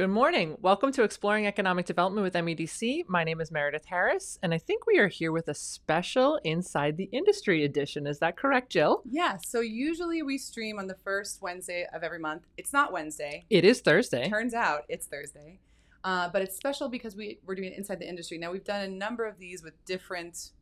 Good morning. Welcome to Exploring Economic Development with MEDC. My name is Meredith Harris, and I think we are here with a special Inside the Industry edition. Is that correct, Jill? Yeah, so usually we stream on the first Wednesday of every month. It's not Wednesday. It is Thursday. Turns out it's Thursday. Uh, but it's special because we, we're doing it inside the industry. Now, we've done a number of these with different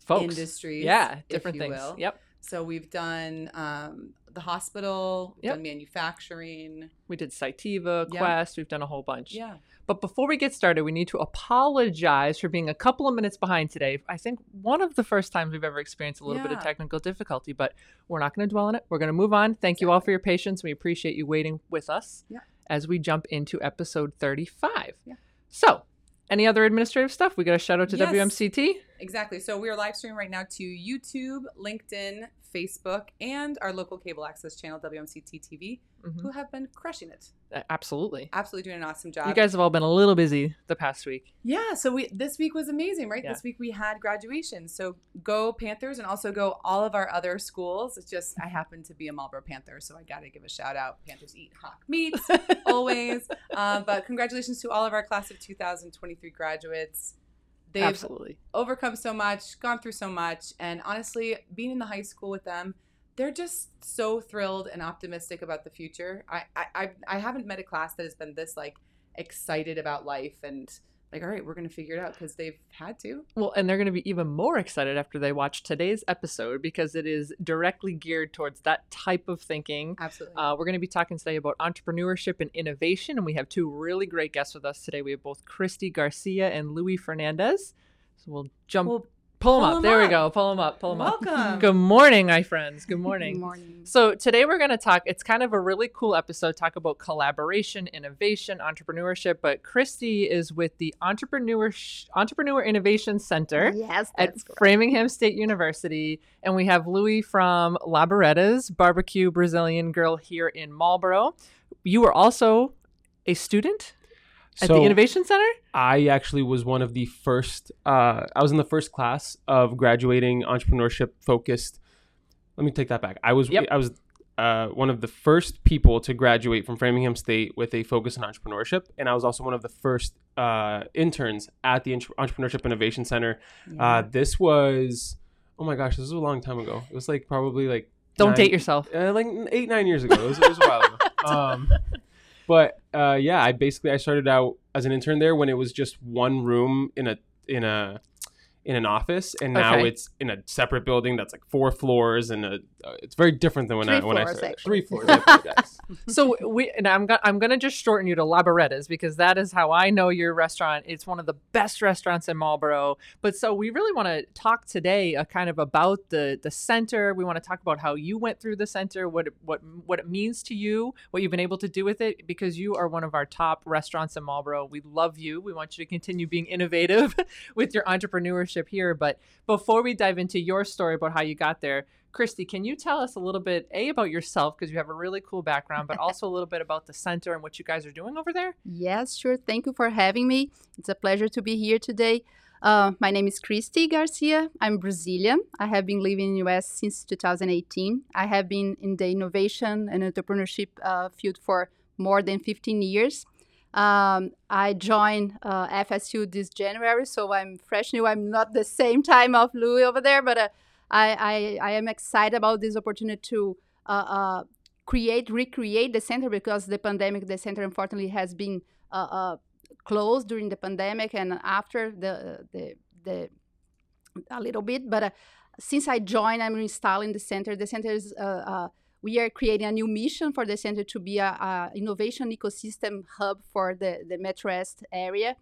Folks. industries. Yeah, if different you things. will. Yep. So we've done um, the hospital, Yep. done manufacturing. We did Cytiva, Yeah. Quest, we've done a whole bunch. Yeah. But before we get started, we need to apologize for being a couple of minutes behind today. I think one of the first times we've ever experienced a little bit of technical difficulty, but we're not going to dwell on it. We're going to move on. Thank you all for your patience. We appreciate you waiting with us Yeah. as we jump into episode 35. Yeah. So, any other administrative stuff? We got a shout out to Yes. WMCT. Exactly. So we are live streaming right now to YouTube, LinkedIn, Facebook, and our local cable access channel, WMCT TV, Mhm. who have been crushing it. Uh, Absolutely. Absolutely doing an awesome job. You guys have all been a little busy the past week. Yeah, so we this week was amazing, right? Yeah. This week we had graduation. So go Panthers and also go all of our other schools. It's just I happen to be a Marlborough Panther, so I got to give a shout out. Panthers eat hawk meat always. Um, but congratulations to all of our class of 2023 graduates. They've Absolutely. overcome so much, gone through so much, and honestly, being in the high school with them, they're just so thrilled and optimistic about the future. I I I, I haven't met a class that has been this like excited about life and like, all right, we're gonna figure it out because they've had to. Well, and they're going to be even more excited after they watch today's episode because it is directly geared towards that type of thinking. Absolutely. Uh, we're going to be talking today about entrepreneurship and innovation, and we have two really great guests with us today. We have both Christy Garcia and Luiz Fernandes. So we'll jump, Well, pull them up. there we go. Pull them up. Pull them up. Welcome. Good morning, my friends. Good morning. Good morning. So today we're going to talk. It's kind of a really cool episode. Talk about collaboration, innovation, entrepreneurship. But Christy is with the Entrepreneur Entrepreneur Innovation Center Yes, at correct. Framingham State University, and we have Luiz from Labaredas Barbecue Brazilian Grill here in Marlborough. You were also a student at So the Innovation Center. I actually was one of the first. Uh, I was in the first class of graduating entrepreneurship focused. Let me take that back. I was Yep. I was uh, one of the first people to graduate from Framingham State with a focus in entrepreneurship, and I was also one of the first uh, interns at the Entre- Entrepreneurship Innovation Center. Uh, this was oh my gosh, this was a long time ago. It was like probably like Don't nine- date yourself. uh, like eight nine years ago. It was, it was a while ago. Um, but uh, yeah, I basically I started out as an intern there when it was just one room in a in a in an office, and now Okay. it's in a separate building that's like four floors, and a, uh, it's very different than when I Three when I floors, started. actually. Three floors. I so we and I'm go- I'm gonna just shorten you to Labaredas because that is how I know your restaurant. It's one of the best restaurants in Marlborough. But so we really want to talk today, uh, kind of about the the center. We want to talk about how you went through the center, what it, what what it means to you, what you've been able to do with it, because you are one of our top restaurants in Marlborough. We love you. We want you to continue being innovative with your entrepreneurship here. But before we dive into your story about how you got there, Christy, can you tell us a little bit, A, about yourself, because you have a really cool background, but also a little bit about the center and what you guys are doing over there? Yes, sure. Thank you for having me. It's a pleasure to be here today. Uh, my name is Christy Garcia. I'm Brazilian. I have been living in the US since 2018. I have been in the innovation and entrepreneurship uh, field for more than 15 years. Um, I joined uh, FSU this January, so I'm fresh new. I'm not the same time of Luiz over there, but uh, I, I, I am excited about this opportunity to uh, uh, create, recreate the center because the pandemic, the center unfortunately has been uh, uh, closed during the pandemic and after the the the a little bit. But since I joined, I'm installing the center. The center is we are creating a new mission for the center to be a, a innovation ecosystem hub for the the Metro West area,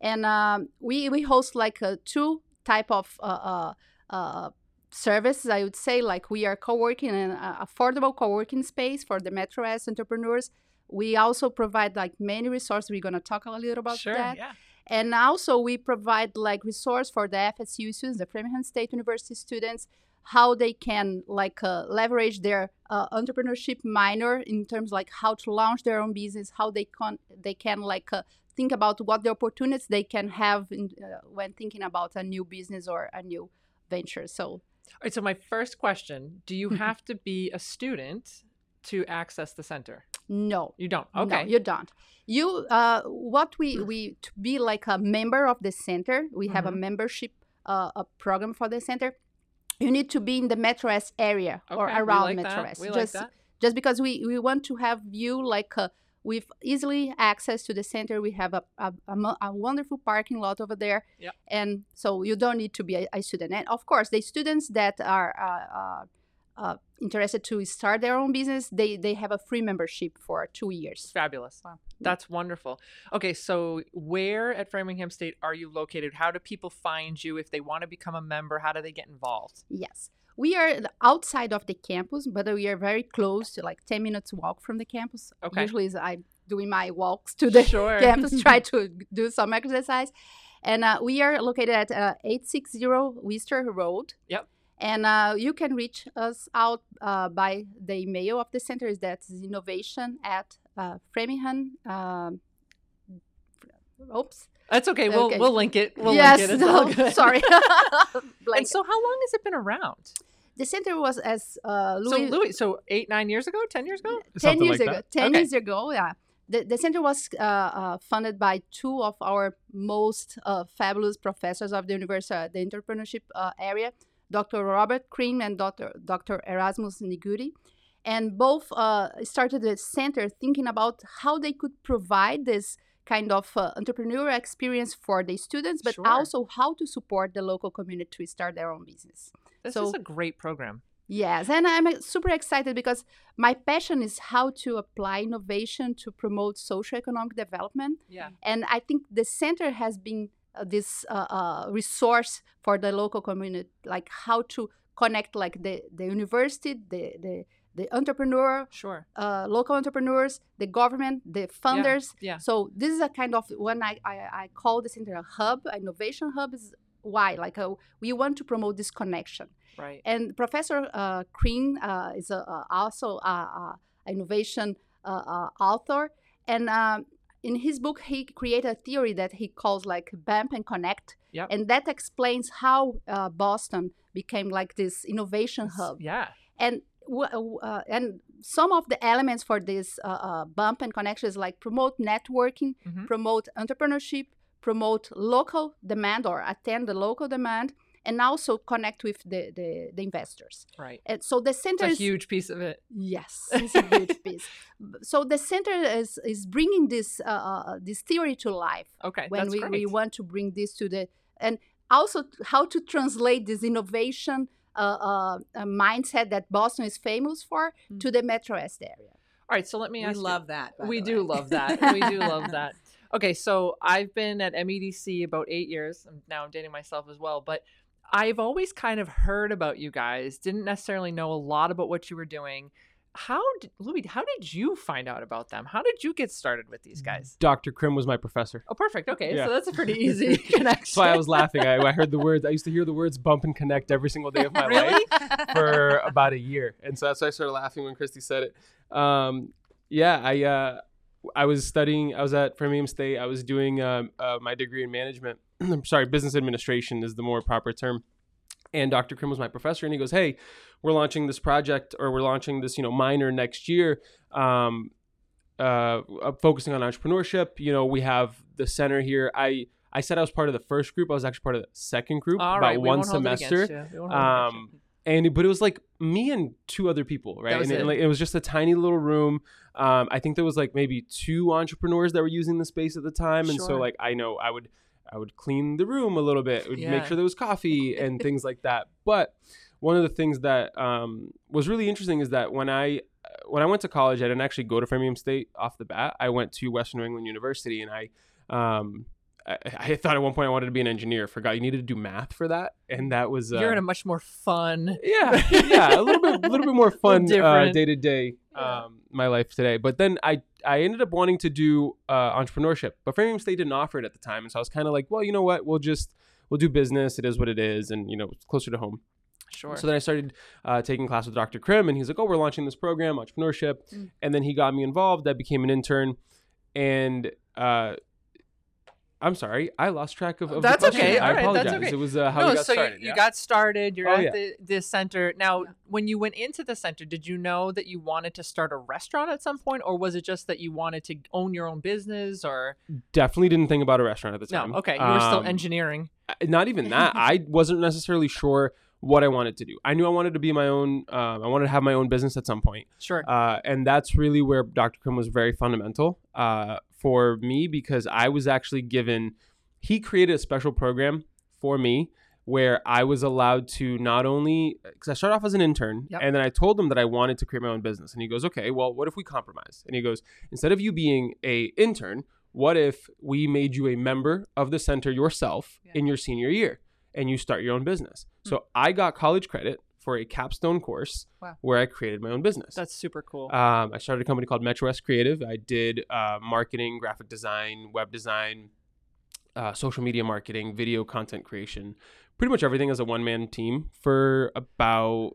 and um, we we host like uh, two type of uh, uh, uh, services. I would say like we are co-working an affordable co-working space for the Metro West entrepreneurs. We also provide like many resources. We're gonna talk a little about that. yeah. And also we provide like resource for the FSU students, the Framingham State University students, how they can like uh, leverage their uh, entrepreneurship minor in terms like how to launch their own business, how they can they can like uh, think about what the opportunities they can have in, uh, when thinking about a new business or a new venture. So All right, so my first question Do you have to be a student to access the center? No. You don't. No, Okay. you don't. You uh, what we we to be like a member of the center. We have a Mhm. membership uh, a program for the center. You need to be in the Metro area or Okay, we around like Metro just like that. just because we we want to have you like uh, with easily access to the center. We have a a, a, a wonderful parking lot over there. Yep. And so you don't need to be a, a student. And of course, the students that are uh, uh, uh, interested to start their own business, they they have a free membership for two years. Fabulous. That's wonderful. Okay, so where at Framingham State are you located? How do people find you if they want to become a member? How do they get involved? Yes. We are outside of the campus, but we are very close to like 10 minutes walk from the campus. Okay. Usually I'm doing my walks to the Sure. campus, try to do some exercise. And uh, we are located at uh, 860 Worcester Road. Yep. And uh, you can reach us out uh, by the email of the center is that's innovation at uh, Framingham. Um, oops. That's okay. We'll Okay. we'll link it. We'll yes, link it. It's no, all good. sorry. And so, how long has it been around? the center was as uh, so, Luiz, so eight, nine years ago, ten years ago. 10 Something years like ago that. 10 Okay. years ago yeah the, the center was uh, uh, funded by two of our most uh, fabulous professors of the university uh, the entrepreneurship uh, area dr robert krim and dr, dr erasmus niguri and both uh, started the center thinking about how they could provide this kind of uh, entrepreneurial experience for the students but Sure. also how to support the local community to start their own business This So- is a great program. Yes, and I'm uh, super excited because my passion is how to apply innovation to promote socioeconomic development. Yeah. And I think the center has been this uh, uh, resource for the local community, like how to connect like the, the university, the, the, the entrepreneur, Sure. uh, local entrepreneurs, the government, the funders. Yeah. yeah. So this is a kind of when I, I, I call the center a hub, innovation hub is why like uh, we want to promote this connection. Right. And Professor uh, uh, is a, uh, also a, a innovation uh, uh, author, and um, in his book he created a theory that he calls like bump and Connect, Yep. and that explains how uh, Boston became like this innovation hub. Yeah. And uh, and some of the elements for this uh, uh, bump and connection is like promote networking, Mhm. promote entrepreneurship, promote local demand or attend the local demand, and also connect with the, the, the investors. Right. And so the center It's a is huge piece of it. yes, it's a huge piece. So the center is is bringing this uh, uh, this theory to life Okay. when that's we, great. we want to bring this to the and also how to translate this innovation uh, uh, uh, mindset that Boston is famous for Mm. to the Metro West area. All right. So let me We ask. you- love that. we do love that. we do love that. Okay, so I've been at MEDC about eight years. I'm- Now I'm dating myself as well, but I've always kind of heard about you guys. Didn't necessarily know a lot about what you were doing. How did Luiz? How did you find out about them? How did you get started with these guys? Dr. Krim was my professor. Oh, perfect. Okay, Yeah. so that's a pretty easy connection. That's why I was laughing. I, I heard the words. I used to hear the words bump and connect every single day of my Really? life for about a year, and so that's why I started laughing when Christy said it. Um, yeah, I uh, I was studying. I was at Framingham State. I was doing um, uh, my degree in management. I'm sorry, business administration is the more proper term. And Dr. Krim was my professor, and he goes, "Hey, we're launching this project, or we're launching this, you know, minor next year." Um, uh, focusing on entrepreneurship. You know, we have the center here. I I said I was part of the first group. I was actually part of the second group All about right, one won't hold it against semester. you. We won't hold it against Um, and but it was like me and two other people, right? and it. like, it was just a tiny little room. Um, I think there was like maybe two entrepreneurs that were using the space at the time, and so like I know I would I would clean the room a little bit, would Yeah. make sure there was coffee and things like that. But one of the things that um, was really interesting is that when I when I went to college, I didn't actually go to Framingham State off the bat. I went to Western New England University, and I um, I, I thought at one point I wanted to be an engineer. Forgot you needed to do math for that, and that was uh, You're in a much more fun. yeah, yeah, a little bit, a little bit more fun day to day um my life today. But then I I ended up wanting to do uh, entrepreneurship, but Framingham State didn't offer it at the time, and so I was kind of like, well, you know what, we'll just we'll do business. It is what it is, and you know, it's closer to home. Sure. So then I started uh, taking class with Dr. Krim, and he's like, "Oh, we're launching this program, entrepreneurship," Mm. and then he got me involved. I became an intern, and uh, I'm sorry, I lost track of. of That's okay. I All right, that's apologize. okay. It was uh, how no, we got so started. you, you yeah. got started. You're Oh, at yeah. the, the center. Now, Yeah. when you went into the center, did you know that you wanted to start a restaurant at some point, or was it just that you wanted to own your own business? Or Definitely didn't think about a restaurant at the time. no, okay, you were still Um, engineering. not even that i wasn't necessarily sure what i wanted to do i knew i wanted to be my own um, i wanted to have my own business at some point Sure. uh, and that's really where dr krim was very fundamental uh, for me because i was actually given he created a special program for me where i was allowed to not only because i started off as an intern Yep. and then i told him that i wanted to create my own business and he goes okay well what if we compromise and he goes instead of you being a intern what if we made you a member of the center yourself Yeah. in your senior year and you start your own business Hmm. so i got college credit for a capstone course Wow. where i created my own business That's super cool. um, I started a company called Metro S Creative. I did uh, marketing, graphic design, web design, uh, social media marketing, video content creation, pretty much everything as a one man team for about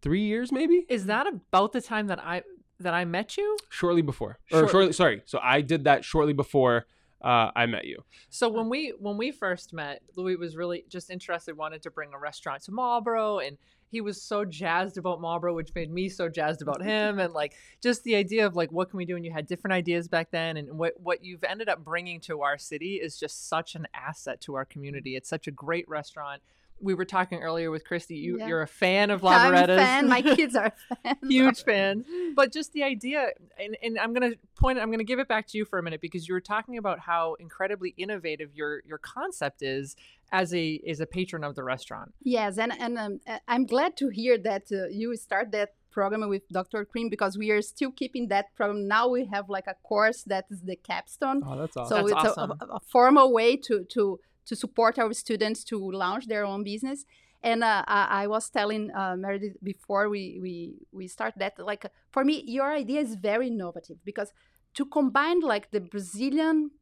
three years, maybe Is that about the time that I that I met you? shortly before. Or Short- shortly, sorry. So I did that shortly before uh, I met you. So when we when we first met, Louis was really just interested, wanted to bring a restaurant to Marlborough, and he was so jazzed about Marlborough, which made me so jazzed about him, and like just the idea of like what can we do, and you had different ideas back then, and what what you've ended up bringing to our city is just such an asset to our community. It's such a great restaurant. We were talking earlier with Christy. You Yeah. you're a fan of I'm a fan. My kids are fans. huge fans but just the idea and, and i'm going to point i'm going to give it back to you for a minute because you were talking about how incredibly innovative your your concept is as a as a patron of the restaurant Yes, and and um, uh, I'm glad to hear that uh, you start that program with Dr. Krim because we are still keeping that program. Now we have like a course that is the capstone. Oh, that's awesome. So That's it's a- a, a formal way to to to support our students to launch their own business. And uh, I, I was telling uh, Meredith before we we we start that like for me your idea is very innovative because to combine like the Brazilian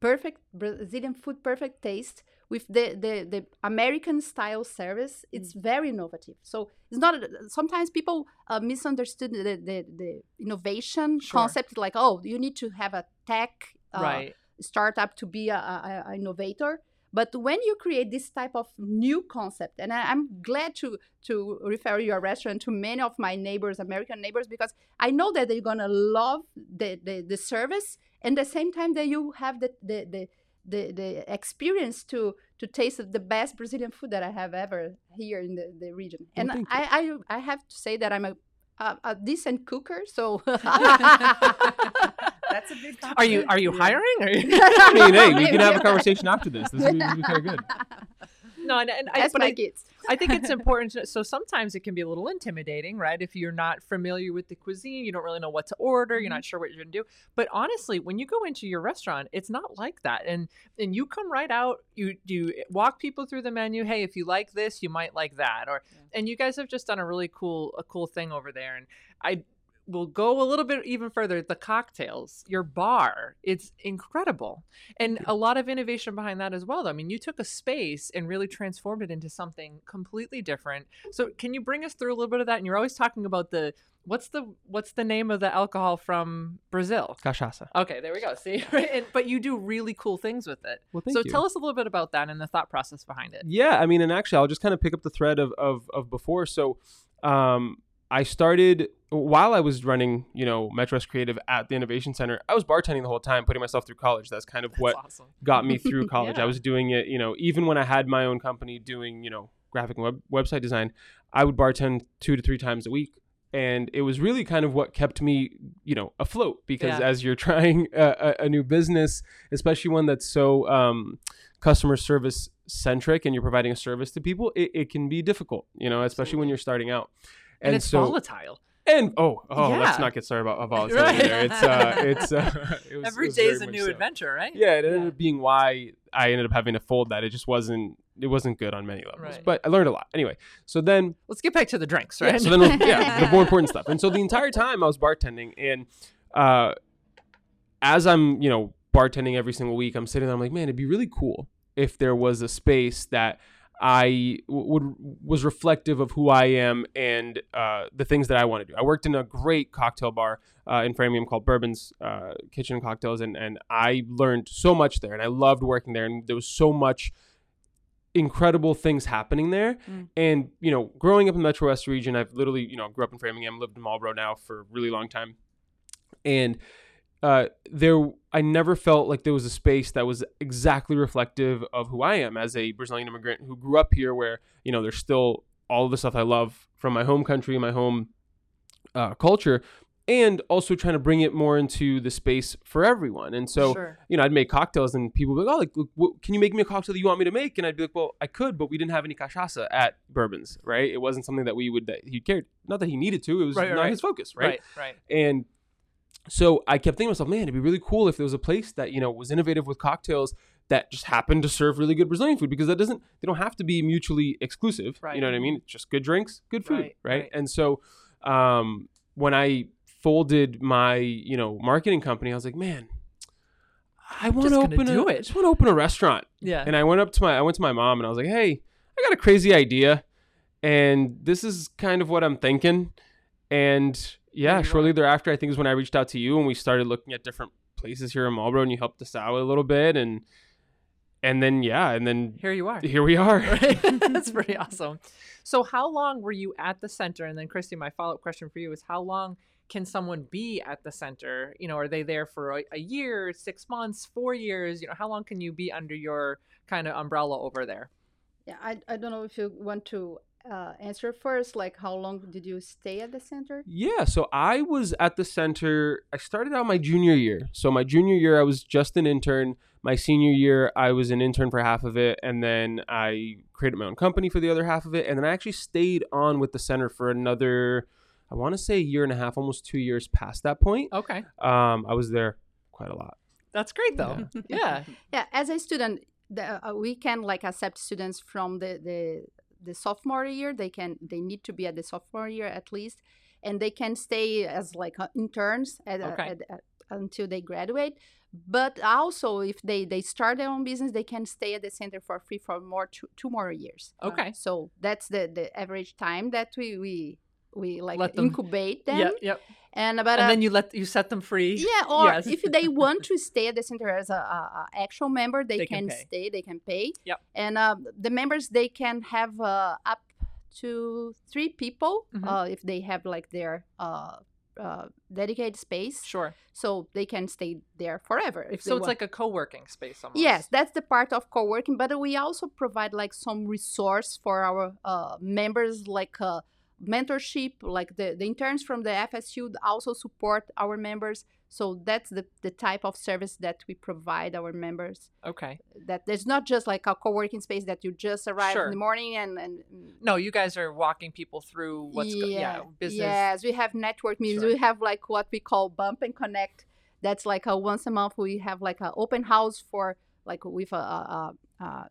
perfect Brazilian food perfect taste with the, the, the American style service, it's very innovative. So it's not sometimes people uh, misunderstood the, the, the innovation Sure. concept like oh you need to have a tech uh, right startup to be a, a, a innovator. But when you create this type of new concept, and I, I'm glad to to refer your restaurant to many of my neighbors, American neighbors, because I know that they're gonna love the, the, the service, and the same time that you have the the, the the, the experience to to taste the best Brazilian food that I have ever here in the, the region. And thank I, I I have to say that I'm a a, a decent cooker, so That's a big are you are you hiring are you I mean, hey, we can have a conversation after this. This would be, would be kind of good. no and, and I, That's but my I, kids. I think it's important. To, so sometimes it can be a little intimidating, right? If you're not familiar with the cuisine, you don't really know what to order, you're not mm-hmm. sure what you're gonna do. But honestly, when you go into your restaurant, it's not like that. And and you come right out, you you walk people through the menu. Hey, if you like this, you might like that. Or Yeah. and you guys have just done a really cool a cool thing over there. And I will go a little bit even further. The cocktails, your bar, it's incredible and a lot of innovation behind that as well. Though. I mean, you took a space and really transformed it into something completely different. So, can you bring us through a little bit of that? And you're always talking about the what's the what's the name of the alcohol from Brazil? Cachaça. Okay, there we go. See, and, but you do really cool things with it. Well, thank so you. tell us a little bit about that and the thought process behind it. Yeah, I mean, and actually, I'll just kind of pick up the thread of of, of before. So, um, I started while I was running, you know, Metro S Creative at the Innovation Center. I was bartending the whole time, putting myself through college. That's kind of what awesome. got me through college. Yeah. I was doing it, you know, even when I had my own company doing, you know, graphic and web, website design, I would bartend two to three times a week. And it was really kind of what kept me, you know, afloat because Yeah. as you're trying a, a, a new business, especially one that's so um, customer service centric and you're providing a service to people, it, it can be difficult, you know, especially when you're starting out. And, it's so, volatile. and oh, oh, let's not get started about volatility Right. there. It's, uh, it's, uh, it was, Every it was day is a new so adventure, right? yeah, it ended Yeah. up being why I ended up having to fold that. It just wasn't it wasn't good on many levels. Right. But I learned a lot. Anyway, so then Let's get back to the drinks, yeah, right? so then yeah, the more important stuff. And so the entire time I was bartending and uh as I'm, you know, bartending every single week, I'm sitting there, I'm like, man, it'd be really cool if there was a space that I w- would was reflective of who I am and uh, the things that I want to do. I worked in a great cocktail bar uh, in Framingham called Bourbon's uh, Kitchen and Cocktails, and and I learned so much there, and I loved working there, and there was so much incredible things happening there. Mm. And you know, growing up in the Metro West region, I've literally you know grew up in Framingham, lived in Marlborough now for a really long time, and uh, there I never felt like there was a space that was exactly reflective of who I am as a Brazilian immigrant who grew up here, where you know there's still all of the stuff I love from my home country, my home uh, culture, and also trying to bring it more into the space for everyone. And so sure. you know, I'd make cocktails and people would be like, oh, like, look, what, can you make me a cocktail that you want me to make? And I'd be like, well, I could, but we didn't have any cachaça at Bourbons, right? It wasn't something that we would, that he cared. Not that he needed to, it was right, not right. his focus, right? right, right. And so I kept thinking to myself, man, it'd be really cool if there was a place that, you know, was innovative with cocktails that just happened to serve really good Brazilian food because that doesn't, they don't have to be mutually exclusive. Right. You know what I mean? It's just good drinks, good food, Right, right? right. And so um, when I folded my, you know, marketing company, I was like, man, I want to open do a, it. I just want to open a restaurant. Yeah. And I went up to my I went to my mom and I was like, "Hey, I got a crazy idea, and this is kind of what I'm thinking." And yeah, Here you shortly thereafter, I think is when I reached out to you and we started looking at different places here in Marlborough, and you helped us out a little bit, and and then yeah, and then Here you are. here we are. Right? That's pretty awesome. So, how long were you at the center? And then, Christy, my follow up question for you is how long can someone be at the center? You know, are they there for a, a year, six months, four years? You know, how long can you be under your kind of umbrella over there? Yeah, I, I don't know if you want to uh, answer first. Like, how long did you stay at the center? Yeah, so I was at the center. I started out my junior year. So my junior year, I was just an intern. My senior year, I was an intern for half of it, and then I created my own company for the other half of it. And then I actually stayed on with the center for another, I want to say a year and a half, almost two years past that point. Okay. Um, I was there quite a lot. That's great, though. Yeah. Yeah, as a student, the, uh, we can like accept students from the, the the sophomore year. They can they need to be at the sophomore year at least, and they can stay as like uh, interns at, uh, Okay. at, at, until they graduate. But also, if they they start their own business, they can stay at the center for free for more two, two more years. Okay. So that's the the average time that we we we like Let them- incubate them. Yep. Yep. And about And uh, then you let you set them free. yeah, or Yes. if they want to stay at the center as a, a, a actual member, they, They can can, stay. They can pay. Yep. And uh, the members they can have uh, up to three people Mhm. uh, if they have like their uh, uh, dedicated space. Sure. So they can stay there forever. If So it's want. like a co-working space almost. Yes, that's the part of co-working, but we also provide like some resource for our uh, members, like uh, mentorship. Like the, the interns from the FSU also support our members. So that's the, the type of service that we provide our members. Okay. That there's not just like a co-working space that you just arrive Sure. in the morning and and mm. No, you guys are walking people through what's go- yeah business. Yes, we have network meetings. Sure. We have like what we call bump and connect. That's like a once a month we have like an open house for like with a, a, a, a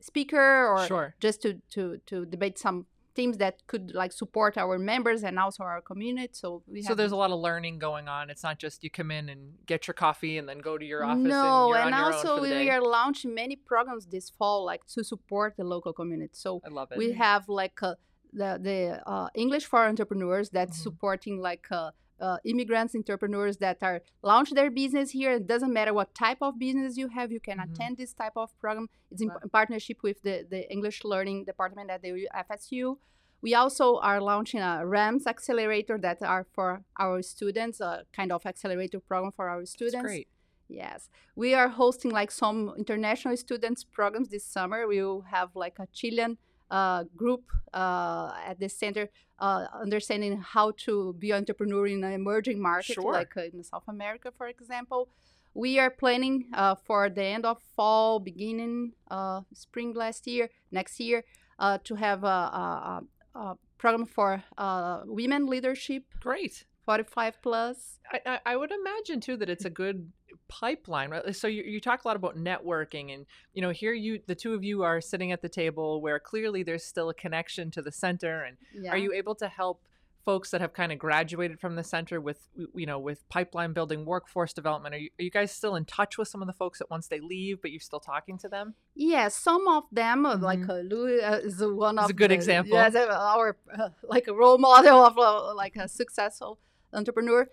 speaker or Sure. just to to to debate some themes that could like support our members and also our community. So we So there's a lot of learning going on. It's not just you come in and get your coffee and then go to your office. and, no, and, own also we day. are launching many programs this fall like to support the local community. So I love it. we have like uh, the the uh, English for entrepreneurs that's Mhm. supporting like uh, uh, immigrants entrepreneurs that are launch their business here. It doesn't matter what type of business you have, you can Mhm. attend this type of program. It's in Wow. p- partnership with the the English Learning Department at the FSU. We also are launching a RAMS accelerator that are for our students, a kind of accelerator program for our That's students. great. Yes, we are hosting like some international students programs this summer. We will have like a Chilean uh, group uh, at the center, uh, understanding how to be entrepreneur in an emerging market, Sure. like uh, in South America, for example. We are planning uh, for the end of fall, beginning uh, spring last year, next year, uh, to have a, a, a, program for uh, women leadership, Great. 45 plus. I, I would imagine too that it's a good pipeline, right? So you, you talk a lot about networking, and you know here you the two of you are sitting at the table where clearly there's still a connection to the center, and Yeah. are you able to help folks that have kind of graduated from the center with you know with pipeline building workforce development are you, are you guys still in touch with some of the folks that once they leave but you're still talking to them Yeah, some of them, uh, like Mhm. uh, Luiz, uh, is uh, one He's of a good the- example. Yes, uh, our uh, like a role model of uh, like a successful entrepreneur.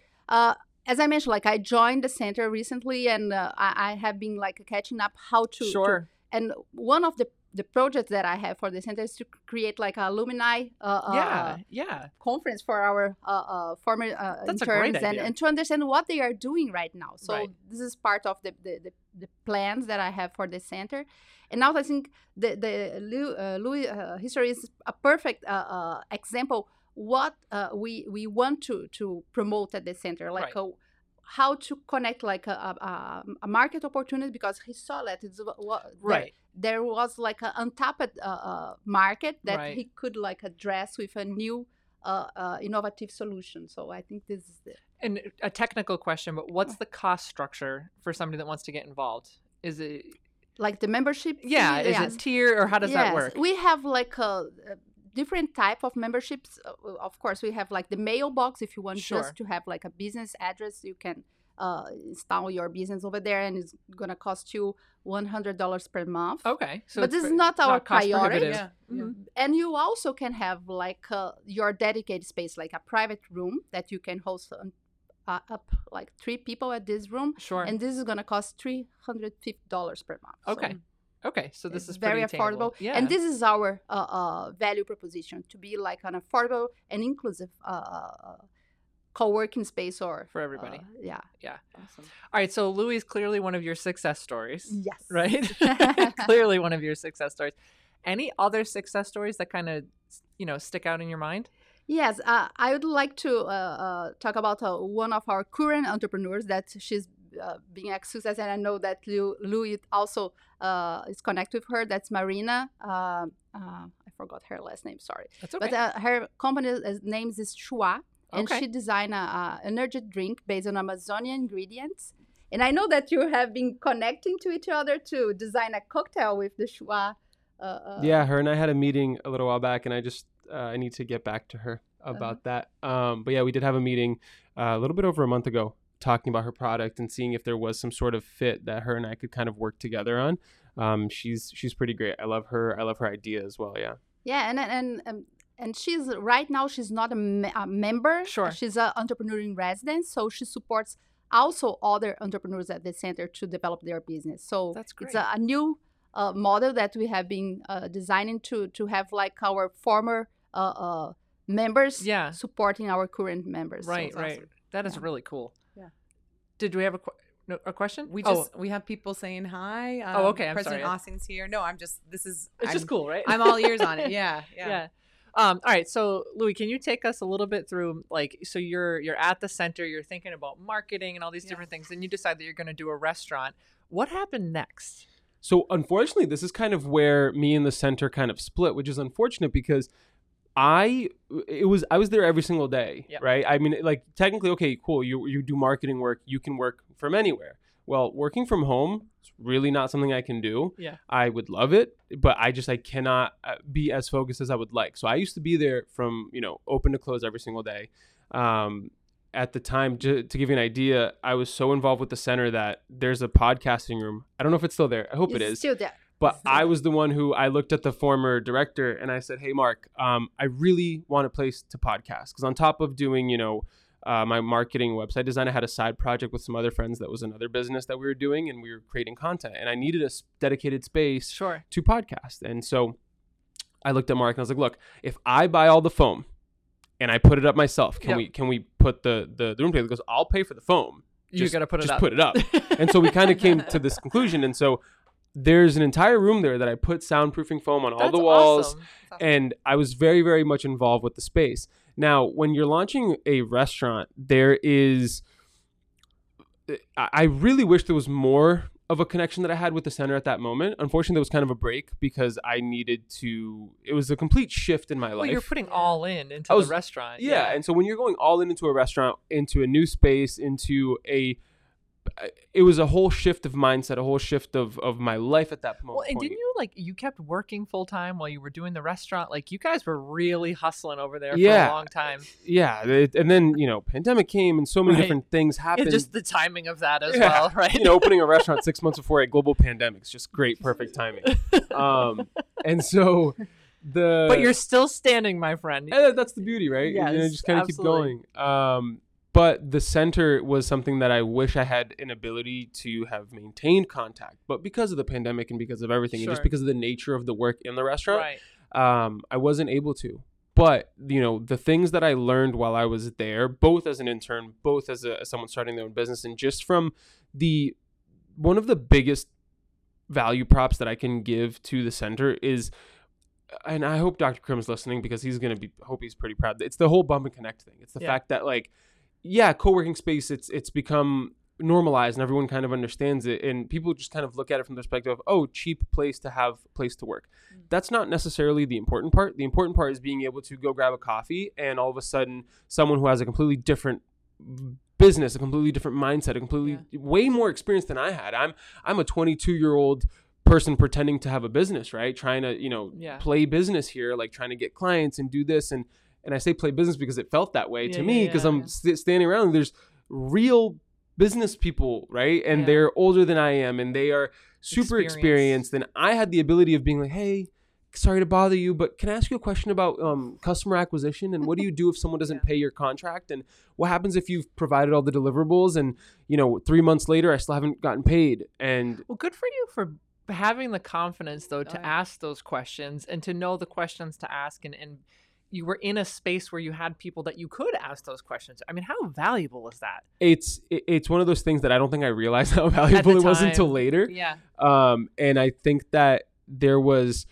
Uh, as I mentioned, like I joined the center recently, and uh, I, I have been like catching up how to. to- sure and one of the the projects that I have for the center is to create like a alumni uh, yeah uh, yeah conference for our uh, uh, former uh, That's a great interns and, and to understand what they are doing right now. So Right. this is part of the, the, the, the plans that I have for the center. And now I think the the uh, Luiz uh, history is a perfect uh, uh, example what uh, we we want to to promote at the center, like Right. uh, how to connect like a, a, a- a market opportunity because he saw that it's wha- wha- there- right there was like an untapped uh, uh, market that Right. he could like address with a new uh, uh, innovative solution. So I think this is the, and a technical question but what's the cost structure for somebody that wants to get involved is it like the membership. yeah fee, is yes. it tier or how does that work We have like a, a different type of memberships. Uh, of course, we have like the mailbox. If you want Sure. just to have like a business address, you can uh, install your business over there, and it's gonna cost you one hundred dollars per month. okay so but this is not our cost priority. Yeah, yeah. Mhm. and you also can have like uh, your dedicated space like a private room that you can host uh, up like three people at this room sure and this is going to cost $350 per month So Okay. so this it's is very affordable yeah and this is our uh, uh, value proposition to be like an affordable and inclusive uh, uh, co-working space or For everybody. uh, yeah Awesome. all right so luiz is clearly one of your success stories yes right? Clearly one of your success stories. Any other success stories that kind of, you know, stick out in your mind? Yes, uh, I would like to talk about uh, one of our current entrepreneurs that she's uh, being success, and I know that Lou, Luiz also uh, is connected with her. That's Marina. Uh, uh, I forgot her last name. Sorry, That's okay. but uh, her company is, name is Chua, and Okay. she designed a, a energy drink based on Amazonian ingredients. And I know that you have been connecting to each other to design a cocktail with the Chua. Uh, uh, yeah, her and I had a meeting a little while back, and I just uh, I need to get back to her Uh-huh. about that. Um, but yeah, we did have a meeting uh, a little bit over a month ago, talking about her product and seeing if there was some sort of fit that her and I could kind of work together on. Um, she's she's pretty great. I love her. I love her idea as well. Yeah. Yeah, and and um, and she's right now she's not a, me- a member. Sure. She's an entrepreneur in residence, so she supports also other entrepreneurs at the center to develop their business. So That's it's great. a, a new uh, model that we have been uh, designing to to have like our former uh, uh, members Yeah. supporting our current members. Right, it's right. awesome. That is Yeah. really cool. Yeah. Did we have a, qu- no, a question? We Oh, just we have people saying hi. Um, Oh, okay, I'm President sorry. Austin's here. No, I'm just this is it's I'm, just cool, right? I'm all ears on it. Yeah, yeah. yeah. Um, all right, so Luiz, can you take us a little bit through like so you're you're at the center, you're thinking about marketing and all these Yeah. different things, and you decide that you're going to do a restaurant. What happened next? So unfortunately, this is kind of where me and the center kind of split, which is unfortunate because I it was I was there every single day, Yep. right? I mean, like technically, okay, cool. You you do marketing work, you can work from anywhere. Well, working from home is really not something I can do. Yeah. I would love it, but I just I cannot uh, be as focused as I would like. So I used to be there from you know open to close every single day. Um, at the time, j- to give you an idea, I was so involved with the center that there's a podcasting room. I don't know if it's still there. I hope it It's still there. But I was the one who I looked at the former director and I said, "Hey, Mark, um, I really want a place to podcast because on top of doing, you know, uh, my marketing website design, I had a side project with some other friends that was another business that we were doing, and we were creating content, and I needed a dedicated space Sure. to podcast. And so I looked at Mark and I was like, "Look, if I buy all the foam and I put it up myself, can Yep. we can we put the the, the room together?" He goes, "I'll pay for the foam." You Just- got to put it just up. put it up. And so we kind of came to this conclusion. And so there's an entire room there that I put soundproofing foam on all That's the walls. awesome. And I was very, very much involved with the space. Now, when you're launching a restaurant, there is. I really wish there was more of a connection that I had with the center at that moment. Unfortunately, there was kind of a break because I needed to. It was a complete shift in my Well, life. you're putting all in into was- the restaurant. Yeah, and so when you're going all in into a restaurant, into a new space, into a it was a whole shift of mindset, a whole shift of of my life at that mo- Well, and didn't you like you kept working full time while you were doing the restaurant? Like you guys were really hustling over there for a long time. Yeah, it, and then you know, pandemic came, and so many Right. different things happened. It's just the timing of that as Yeah. well, right? you know, opening a restaurant six months before a global pandemic is just great, perfect timing. Um, and so the but you're still standing, my friend. That's the beauty, right? you know, just kind of keep going. Um, but the center was something that I wish I had an ability to have maintained contact, but because of the pandemic and because of everything, and just because of the nature of the work in the restaurant, Right. um, I wasn't able to. But you know, the things that I learned while I was there, both as an intern, both as, a, as someone starting their own business, and just from the one of the biggest value props that I can give to the center is, and I hope Dr. Krim's listening because he's gonna be hope he's pretty proud. It's the whole bump and connect thing. It's the Yeah. fact that like, yeah, co-working space. It's it's become normalized and everyone kind of understands it and people just kind of look at it from the perspective of oh cheap place to have place to work. Mm. That's not necessarily the important part. The important part is being able to go grab a coffee and all of a sudden someone who has a completely different business a completely different mindset a completely way more experience than i had. I'm i'm a 22 year old person pretending to have a business right? Trying to you know Yeah. play business here like trying to get clients and do this and and i say play business because it felt that way Yeah, to me because yeah, i'm st- standing around there's real business people right and Yeah. they're older than i am and they are super Experience. experienced and i had the ability of being like hey sorry to bother you but can i ask you a question about um, customer acquisition and what do you do if someone doesn't Yeah. pay your contract and what happens if you've provided all the deliverables and you know three months later i still haven't gotten paid and Well, good for you for having the confidence though to Oh, yeah. ask those questions and to know the questions to ask and and you were in a space where you had people that you could ask those questions. I mean, how valuable is that? it's it's one of those things that i don't think i realized how valuable it was until later Yeah. um, and I think that there was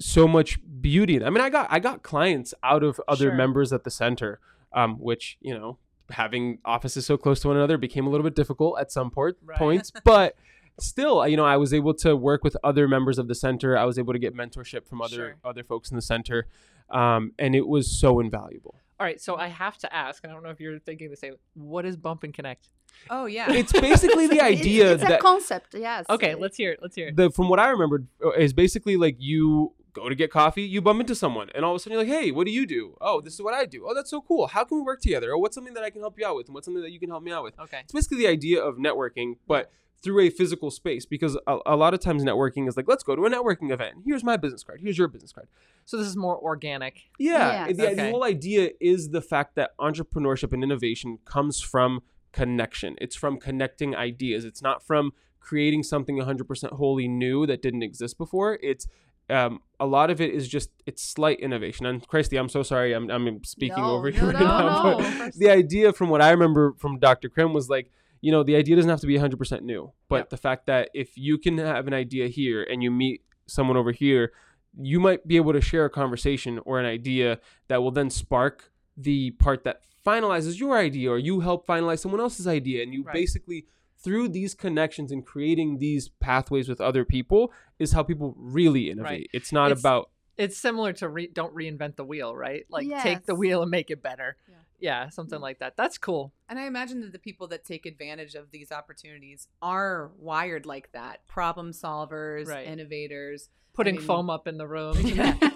so much beauty. I mean, I got I got clients out of other Sure. members at the center, um, which you know, having offices so close to one another became a little bit difficult at some port, Right. points, but. Still, you know, I was able to work with other members of the center. I was able to get mentorship from other Sure. other folks in the center, um, and it was so invaluable. All right, so I have to ask, and I don't know if you're thinking the same. What is bump and connect? Oh yeah. It's basically the idea it's a that concept, yes. Okay, let's hear it. Let's hear it. the from what I remembered uh, is basically like you go to get coffee, you bump into someone, and all of a sudden you're like, "Hey, what do you do? Oh, this is what I do. Oh, that's so cool. How can we work together? Or what's something that I can help you out with, and what's something that you can help me out with?" Okay. It's basically the idea of networking, but through a physical space. Because a, a lot of times networking is like, "Let's go to a networking event. Here's my business card. Here's your business card." So this is more organic. Yeah, Yes. the, the whole idea is the fact that entrepreneurship and innovation comes from connection. It's from connecting ideas. It's not from creating something 100% wholly new that didn't exist before. It's um, a lot of it is just it's slight innovation. And Christy, I'm so sorry, I'm, I'm speaking No, over you no, right no, now. no. But the idea, from what I remember from Dr. Krim, was like you know the idea doesn't have to be 100% new, but Yep. the fact that if you can have an idea here and you meet someone over here you might be able to share a conversation or an idea that will then spark the part that finalizes your idea or you help finalize someone else's idea and you Right. basically through these connections and creating these pathways with other people is how people really innovate Right. it's not It's- about It's similar to re- don't reinvent the wheel, right? Like take the wheel and make it better. Yeah. Yeah, something mm. like that. That's cool. And I imagine that the people that take advantage of these opportunities are wired like that problem solvers, Right. innovators. Putting mean- foam up in the room. Yeah, just let me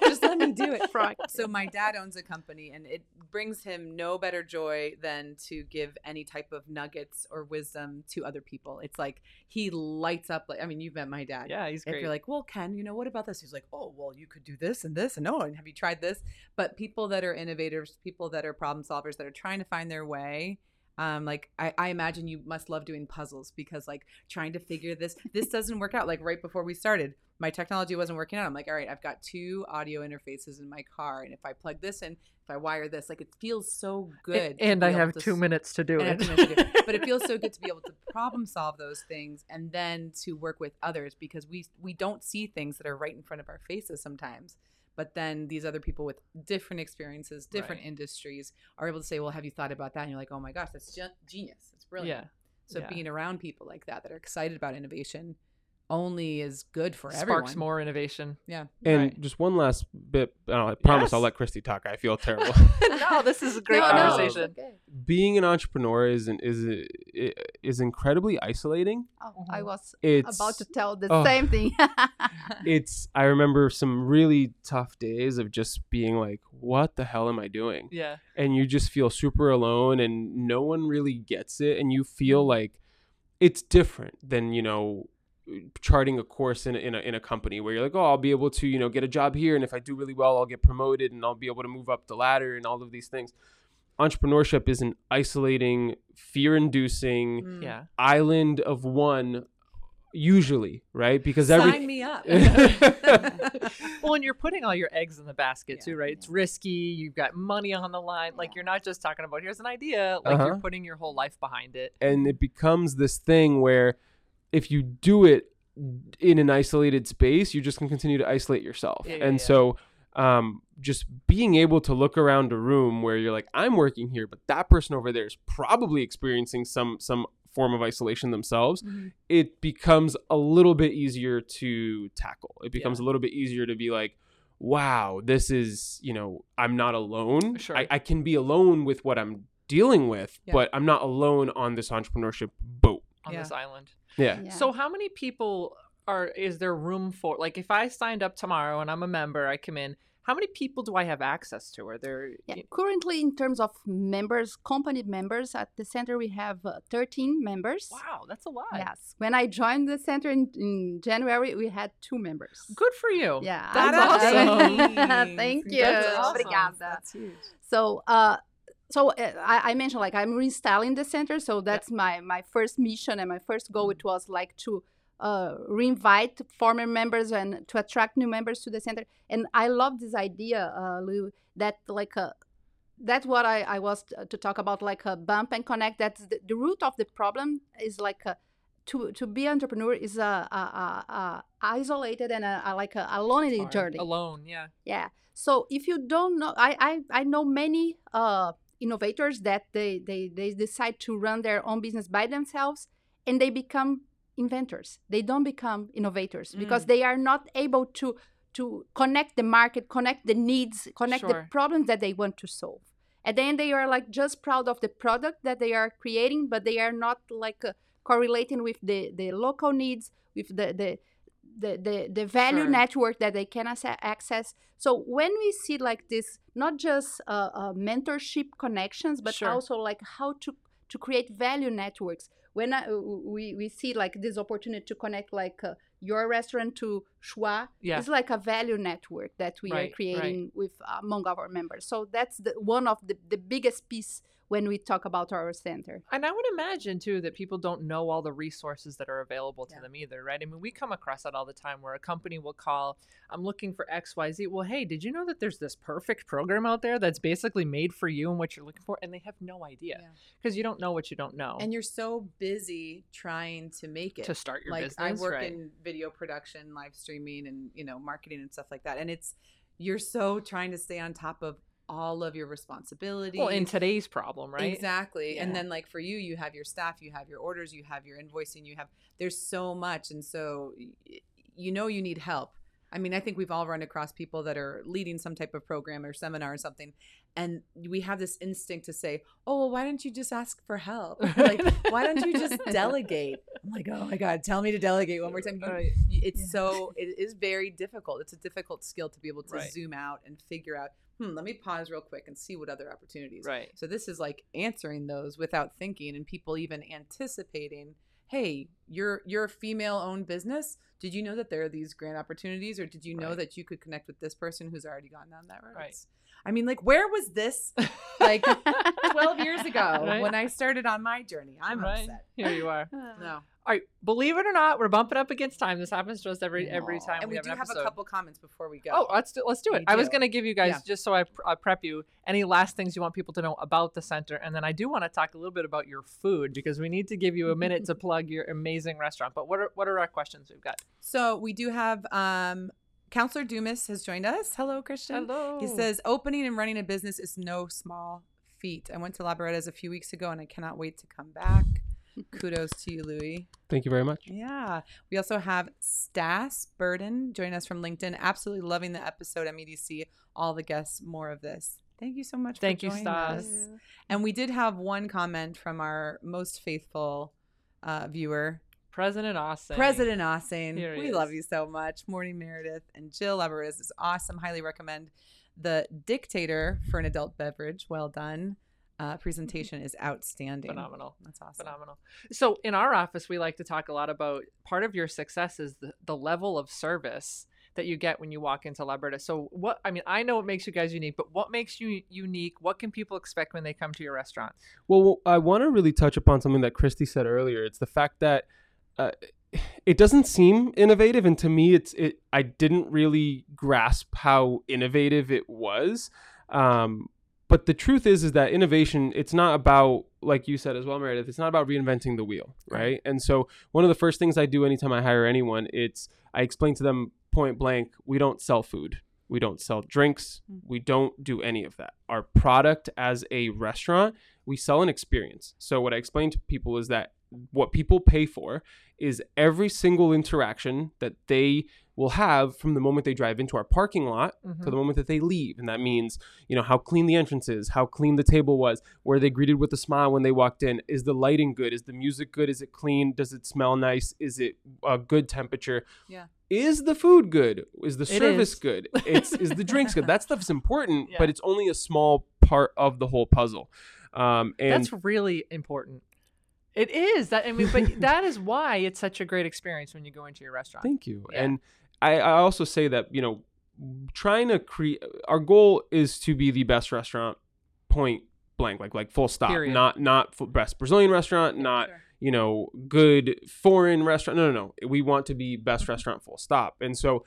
do it. So my dad owns a company, and it brings him no better joy than to give any type of nuggets or wisdom to other people. It's like he lights up. Like I mean, you've met my dad. yeah, he's great. If you're like, well, Ken, you know, what about this? He's like, oh, well, you could do this and this, and oh, and have you tried this? But people that are innovators, people that are problem solvers, that are trying to find their way. Um, like I, I imagine you must love doing puzzles because like trying to figure this this doesn't work out. Like right before we started, my technology wasn't working out. I'm like, all right, I've got two audio interfaces in my car, and if I plug this in, if I wire this, like it feels so good. to and I have to two minutes to do it. have two minutes to do it. but it feels so good to be able to problem solve those things and then to work with others because we we don't see things that are right in front of our faces sometimes but then these other people with different experiences different Right. industries are able to say well have you thought about that and you're like oh my gosh that's ge- genius it's brilliant yeah. so yeah. being around people like that that are excited about innovation only is good for Sparks everyone. Sparks more innovation. Yeah. And Right. just one last bit. I promise Yes. I'll let Christy talk. I feel terrible. no, this is a great No, no, conversation. okay. Being an entrepreneur is is is incredibly isolating. Oh, I was It's about to tell the oh. same thing. it's I remember some really tough days of just being like, what the hell am I doing? Yeah. And you just feel super alone and no one really gets it and you feel mm. like it's different than, you know, charting a course in a, in a in a company where you're like, "Oh, I'll be able to, you know, get a job here and if I do really well, I'll get promoted and I'll be able to move up the ladder and all of these things." Entrepreneurship is an isolating, fear-inducing Mm. Yeah. island of one usually, right? Because Sign every me up. well, and you're putting all your eggs in the basket Yeah, too, right? yeah. It's risky. You've got money on the line. Like Yeah. you're not just talking about here's an idea. Like you're Uh-huh. putting your whole life behind it. and it becomes this thing where if you do it in an isolated space, you're just can continue to isolate yourself. Yeah, and yeah. so um, just being able to look around a room where you're like, I'm working here, but that person over there is probably experiencing some some form of isolation themselves. Mm-hmm. It becomes a little bit easier to tackle. It becomes Yeah. a little bit easier to be like, wow, this is, you know, I'm not alone. Sure. I, I can be alone with what I'm dealing with, but I'm not alone on this entrepreneurship boat. On Yeah. this island. Yeah. Yeah. So how many people are is there room for like if I signed up tomorrow and I'm a member, I come in, how many people do I have access to? Are there Yeah, currently, in terms of members, company members at the center, we have uh, 13 members. Wow, that's a lot. Yes. When I joined the center in, in January, we had two members. Good for you. Yeah, That's I'm awesome. Thank you. That's awesome. Obrigada. That's huge. So, uh, so uh, I, I mentioned like I'm reinstalling the center, so that's my my first mission and my first goal. It was like to uh, reinvite former members and to attract new members to the center. And I love this idea, uh, Lou, that like a that's what I, I was t- to talk about, like a bump and connect. That's the, the root of the problem is like a, to to be entrepreneur is a, a, a, isolated and a, like a, a lonely journey. Alone, yeah. Yeah. So if you don't know, I I, I know many uh, innovators that they, they they decide to run their own business by themselves and they become inventors. They don't become innovators because Mm. they are not able to to connect the market, connect the needs, connect the problems that they want to solve. And then they are like just proud of the product that they are creating, but they are not like uh, correlating with the the local needs, with the the the, the, the value Sure. network that they can acce- access. So when we see like this, not just uh, uh, mentorship connections, but Sure. also like how to to create value networks. When I, we we see like this opportunity to connect like uh, your restaurant to Schwa, Yeah. it's like a value network that we Right, are right. creating with uh, among our members. So that's the one of the, the biggest piece when we talk about our center. And I would imagine too that people don't know all the resources that are available to Yeah. them either, right? I mean, we come across that all the time where a company will call, I'm looking for XYZ. Well, hey, did you know that there's this perfect program out there that's basically made for you and what you're looking for? And they have no idea Yeah. because you don't know what you don't know And you're so busy trying to make it. to start your like business. I work right? in video production, live streaming, and you know marketing and stuff like that. And it's you're so trying to stay on top of all of your responsibilities. well, in today's problem, right? Exactly. Yeah. And then like for you, you have your staff, you have your orders, you have your invoicing, you have there's so much and so you know you need help. I mean, I think we've all run across people that are leading some type of program or seminar or something and we have this instinct to say, "Oh, well, why don't you just ask for help? like, why don't you just delegate?" I'm like, "Oh my god, tell me to delegate one more time." You- Right. you- it's Yeah. so it is very difficult. It's a difficult skill to be able to Right. zoom out and figure out, "Hmm, let me pause real quick and see what other opportunities." Right. So this is like answering those without thinking and people even anticipating, hey, you're you're a female owned business. Did you know that there are these grant opportunities or did you know Right. that you could connect with this person who's already gone down that road? Right. I mean, like where was this like 12 years ago Right. when I started on my journey? I'm right. upset. Here you are. No. All right, believe it or not, we're bumping up against time. This happens to us every every time And we, have do have a couple comments before we go. Oh, let's do, let's do it. We I was going to give you guys Yeah. just so I pr- uh, prep you any last things you want people to know about the center, and then I do want to talk a little bit about your food because we need to give you a minute to plug your amazing restaurant. But what are what are our questions we've got? So we do have um Counselor Dumas has joined us. Hello, Christian. Hello. He says opening and running a business is no small feat. I went to Labaredas a few weeks ago and I cannot wait to come back. Kudos to you, Luiz. Thank you very much. Yeah. We also have Stas Burden joining us from LinkedIn. Absolutely loving the episode MEDC. All the guests, more of this. Thank you so much. Thank for you, Stas. us. And we did have one comment from our most faithful uh, viewer, President Austin. President Austin. Here he We love you so much. Morning Meredith and Jill Labaredas is awesome. Highly recommend. The Dictator for an adult beverage. Well done. Uh, presentation is outstanding. Phenomenal. That's awesome. Phenomenal. So in our office, we like to talk a lot about part of your success is the, the level of service that you get when you walk into Labareda. So what I mean, I know what makes you guys unique, but what makes you unique? What can people expect when they come to your restaurant? Well, I want to really touch upon something that Christy said earlier. It's the fact that uh, it doesn't seem innovative, and to me, it's it. I didn't really grasp how innovative it was. Um, but the truth is, is that innovation. It's not about like you said as well, Meredith. It's not about reinventing the wheel, right? And so, one of the first things I do anytime I hire anyone, it's I explain to them point blank, we don't sell food. We don't sell drinks. Mm. We don't do any of that. Our product as a restaurant, we sell an experience. So, what I explain to people is that what people pay for is every single interaction that they will have from the moment they drive into our parking lot Mm-hmm. to the moment that they leave. And that means, you know, how clean the entrance is, how clean the table was, were they greeted with a smile when they walked in? Is the lighting good? Is the music good? Is it clean? Does it smell nice? Is it a good temperature? Yeah. Is the food good? Is the service is. good? It's is the drinks good? That stuff's important, Yeah. but it's only a small part of the whole puzzle. Um, and That's really important. It is that I mean, but that is why it's such a great experience when you go into your restaurant. Thank you. Yeah. And I, I also say that, you know, trying to create our goal is to be the best restaurant point blank like like full stop Period. not not best brazilian restaurant not Sure. you know good foreign restaurant no no no we want to be best restaurant full stop and so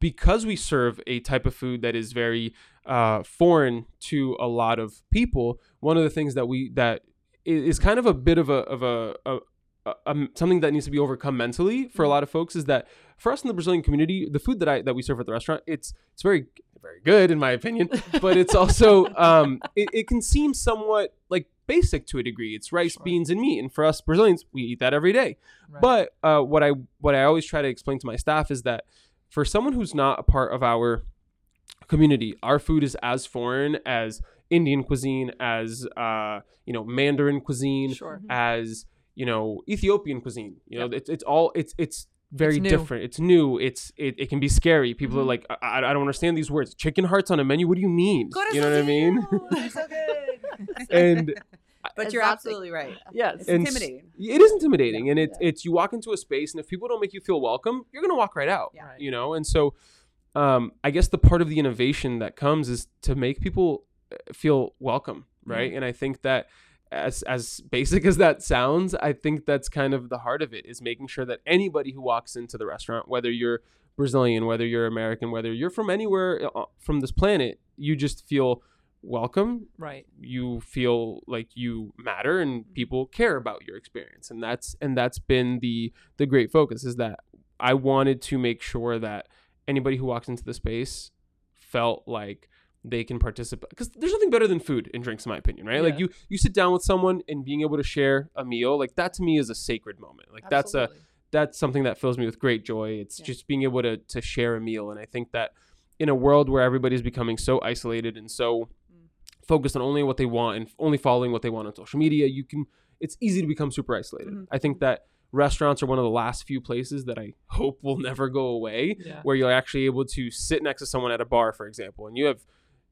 because we serve a type of food that is very uh, foreign to a lot of people one of the things that we that is kind of a bit of a of a, a, a, a something that needs to be overcome mentally for a lot of folks is that for us in the Brazilian community, the food that I that we serve at the restaurant, it's it's very very good in my opinion, but it's also um, it, it can seem somewhat like basic to a degree. It's rice, Sure. beans, and meat, and for us Brazilians, we eat that every day. Right. But uh, what I what I always try to explain to my staff is that for someone who's not a part of our community, our food is as foreign as Indian cuisine, as uh, you know Mandarin cuisine, sure. as you know Ethiopian cuisine. You know, it's it's all it's it's very It's different. It's new. It's it, it can be scary. People are Mhm. like, I, I I don't understand these words. Chicken hearts on a menu. What do you mean? You know what I mean? So good. and but you're Exotic. absolutely right. Yes. It's and intimidating. it is intimidating, and it's Yeah. it's you walk into a space, and if people don't make you feel welcome, you're gonna walk right out. Yeah. You know, and so um, I guess the part of the innovation that comes is to make people feel welcome, right? And I think that as as basic as that sounds, I think that's kind of the heart of it is making sure that anybody who walks into the restaurant, whether you're Brazilian, whether you're American, whether you're from anywhere uh, from this planet, you just feel welcome Right. you feel like you matter and people care about your experience and that's and that's been the the great focus is that i wanted to make sure that anybody who walks into the space felt like they can participate because there's nothing better than food and drinks in my opinion right like you you sit down with someone and being able to share a meal like that to me is a sacred moment like that's a that's something that fills me with great joy. It's Yeah. just being able to to share a meal, and I think that in a world where everybody's becoming so isolated and so Mm. focused on only what they want and only following what they want on social media, you can it's easy to become super isolated. Mhm. I think that restaurants are one of the last few places that I hope will never go away Yeah. where you're actually able to sit next to someone at a bar, for example, and you have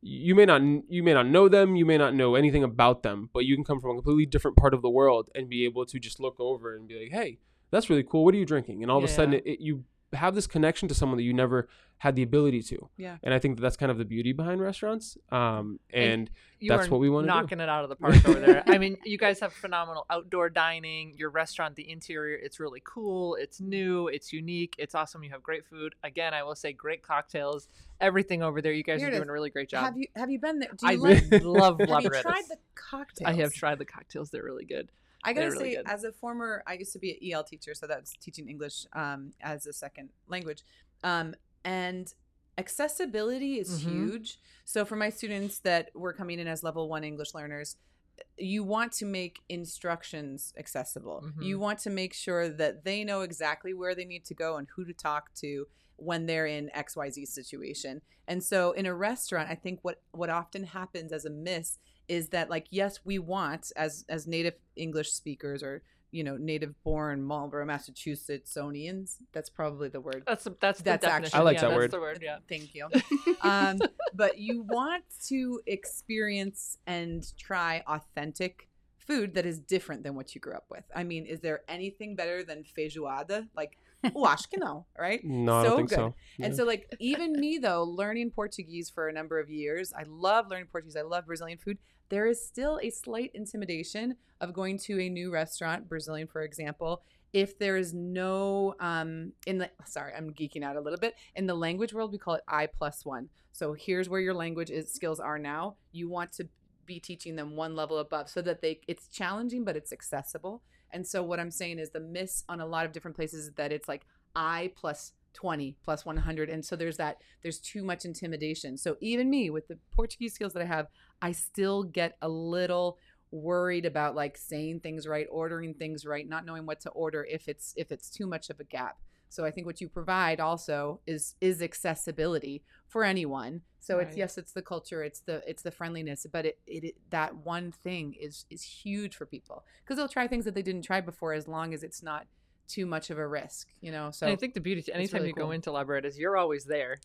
you may not you may not know them, you may not know anything about them, but you can come from a completely different part of the world and be able to just look over and be like, "Hey, that's really cool. What are you drinking?" And all of a sudden, it, it, you have this connection to someone that you never had the ability to. Yeah. And I think that that's kind of the beauty behind restaurants. Um, and You That's what we wanna do. knocking it out of the park over there. I mean, you guys have phenomenal outdoor dining. Your restaurant, the interior, it's really cool. It's new. It's unique. It's awesome. You have great food. Again, I will say great cocktails. Everything over there. You guys Here are it is. doing a really great job. Have you have you been there? Do I you like? love Have you tried the cocktails? I have tried the cocktails. They're really good. I gotta really say, good. as a former, I used to be an EL teacher, so that's teaching English um, as a second language, um, and accessibility is Mhm. huge. So for my students that were coming in as level one English learners, you want to make instructions accessible. Mhm. You want to make sure that they know exactly where they need to go and who to talk to when they're in XYZ situation. And so in a restaurant, I think what what often happens as a miss is that like yes, we want as as native English speakers or you know, native born Marlborough, Massachusettsonians. That's probably the word. That's that's the That's definition. actually- I like yeah, that that's word. The word. Yeah. Thank you. um, but you want to experience and try authentic food that is different than what you grew up with. I mean, is there anything better than feijoada? Like, oh, acho que não, right? No, I So don't think good. so. And so, like, even me though, learning Portuguese for a number of years, I love learning Portuguese. I love Brazilian food. There is still a slight intimidation of going to a new restaurant, Brazilian, for example, if there is no um in the sorry, I'm geeking out a little bit. In the language world, we call it I plus one. So here's where your language is, skills are now. You want to be teaching them one level above so that they it's challenging but it's accessible. And so what I'm saying is the miss on a lot of different places is that it's like I plus 20 plus 100 and so there's that there's too much intimidation. So even me with the Portuguese skills that I have, I still get a little worried about like saying things right, ordering things right, not knowing what to order if it's if it's too much of a gap. So I think what you provide also is is accessibility for anyone. So it's yes, it's the culture, it's the it's the friendliness, but it, it, it that one thing is is huge for people because they'll try things that they didn't try before as long as it's not too much of a risk, you know. So and I think the beauty, anytime really you go cool. into Labaredas, you're always there,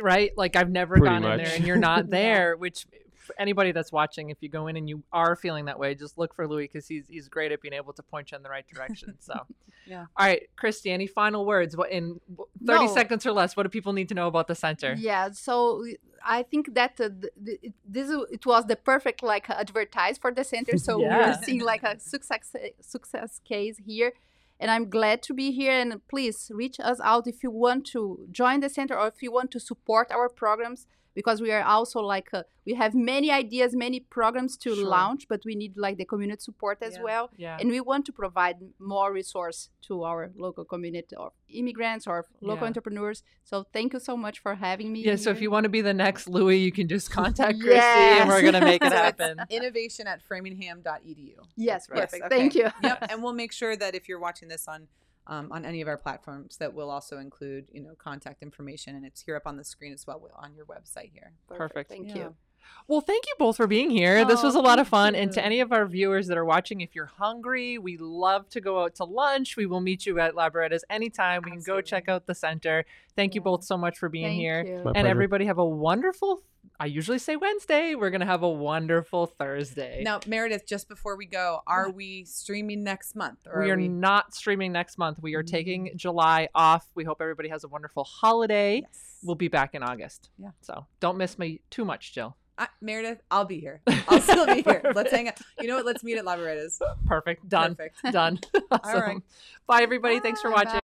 right? Like I've never Pretty gone in there and you're not Yeah. there. Which for anybody that's watching, if you go in and you are feeling that way, just look for Luiz because he's he's great at being able to point you in the right direction. So, Yeah. All right, Christy, any final words? What in thirty No. seconds or less? What do people need to know about the center? Yeah, so I think that uh, th- th- it- this it was the perfect like advertise for the center. So Yeah. we're seeing like a success success case here, and I'm glad to be here. And please reach us out if you want to join the center or if you want to support our programs because we are also like uh, we have many ideas, many programs to Sure. launch, but we need like the community support as Yeah. well Yeah. and we want to provide more resource to our local community or immigrants or local Yeah. entrepreneurs so thank you so much for having me Yeah, so if you want to be the next Luiz, you can just contact Christy and we're going to make it happen. innovation at framingham.edu. yes That's right. perfect Okay. thank you yep, and we'll make sure that if you're watching this on um, on any of our platforms, that we'll also include you know contact information, and it's here up on the screen as well on your website here. perfect thank Yeah. you Well, thank you both for being here. this Oh, was a lot of thank fun. And to any of our viewers that are watching, if you're hungry, we love to go out to lunch. We will meet you at Labaredas anytime. We can go check out the center. Thank you both so much for being thank here. you And pleasure. everybody have a wonderful, I usually say Wednesday. We're going to have a wonderful Thursday. Now, Meredith, just before we go, are we streaming next month? Or we are not streaming next month. We are taking July off. We hope everybody has a wonderful holiday. Yes. We'll be back in August. Yeah. So don't miss me too much, Jill. Uh, Meredith, I'll be here. I'll still be here. Let's hang out. You know what? Let's meet at Labaredas. Perfect. Done. Perfect. Done. awesome. right. Bye, everybody. Thanks for watching. bye.